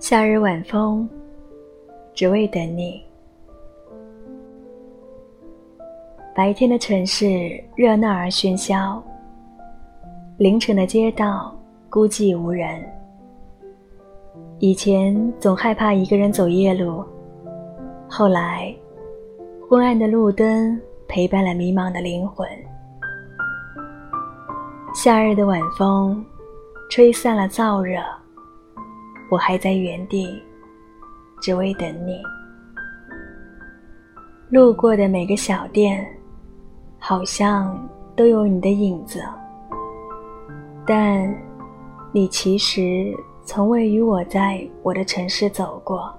夏日晚风，只为等你。白天的城市热闹而喧嚣，凌晨的街道孤寂无人。以前总害怕一个人走夜路，后来，昏暗的路灯陪伴了迷茫的灵魂。夏日的晚风，吹散了燥热。我还在原地，只为等你。路过的每个小店，好像都有你的影子，但你其实从未与我在我的城市走过。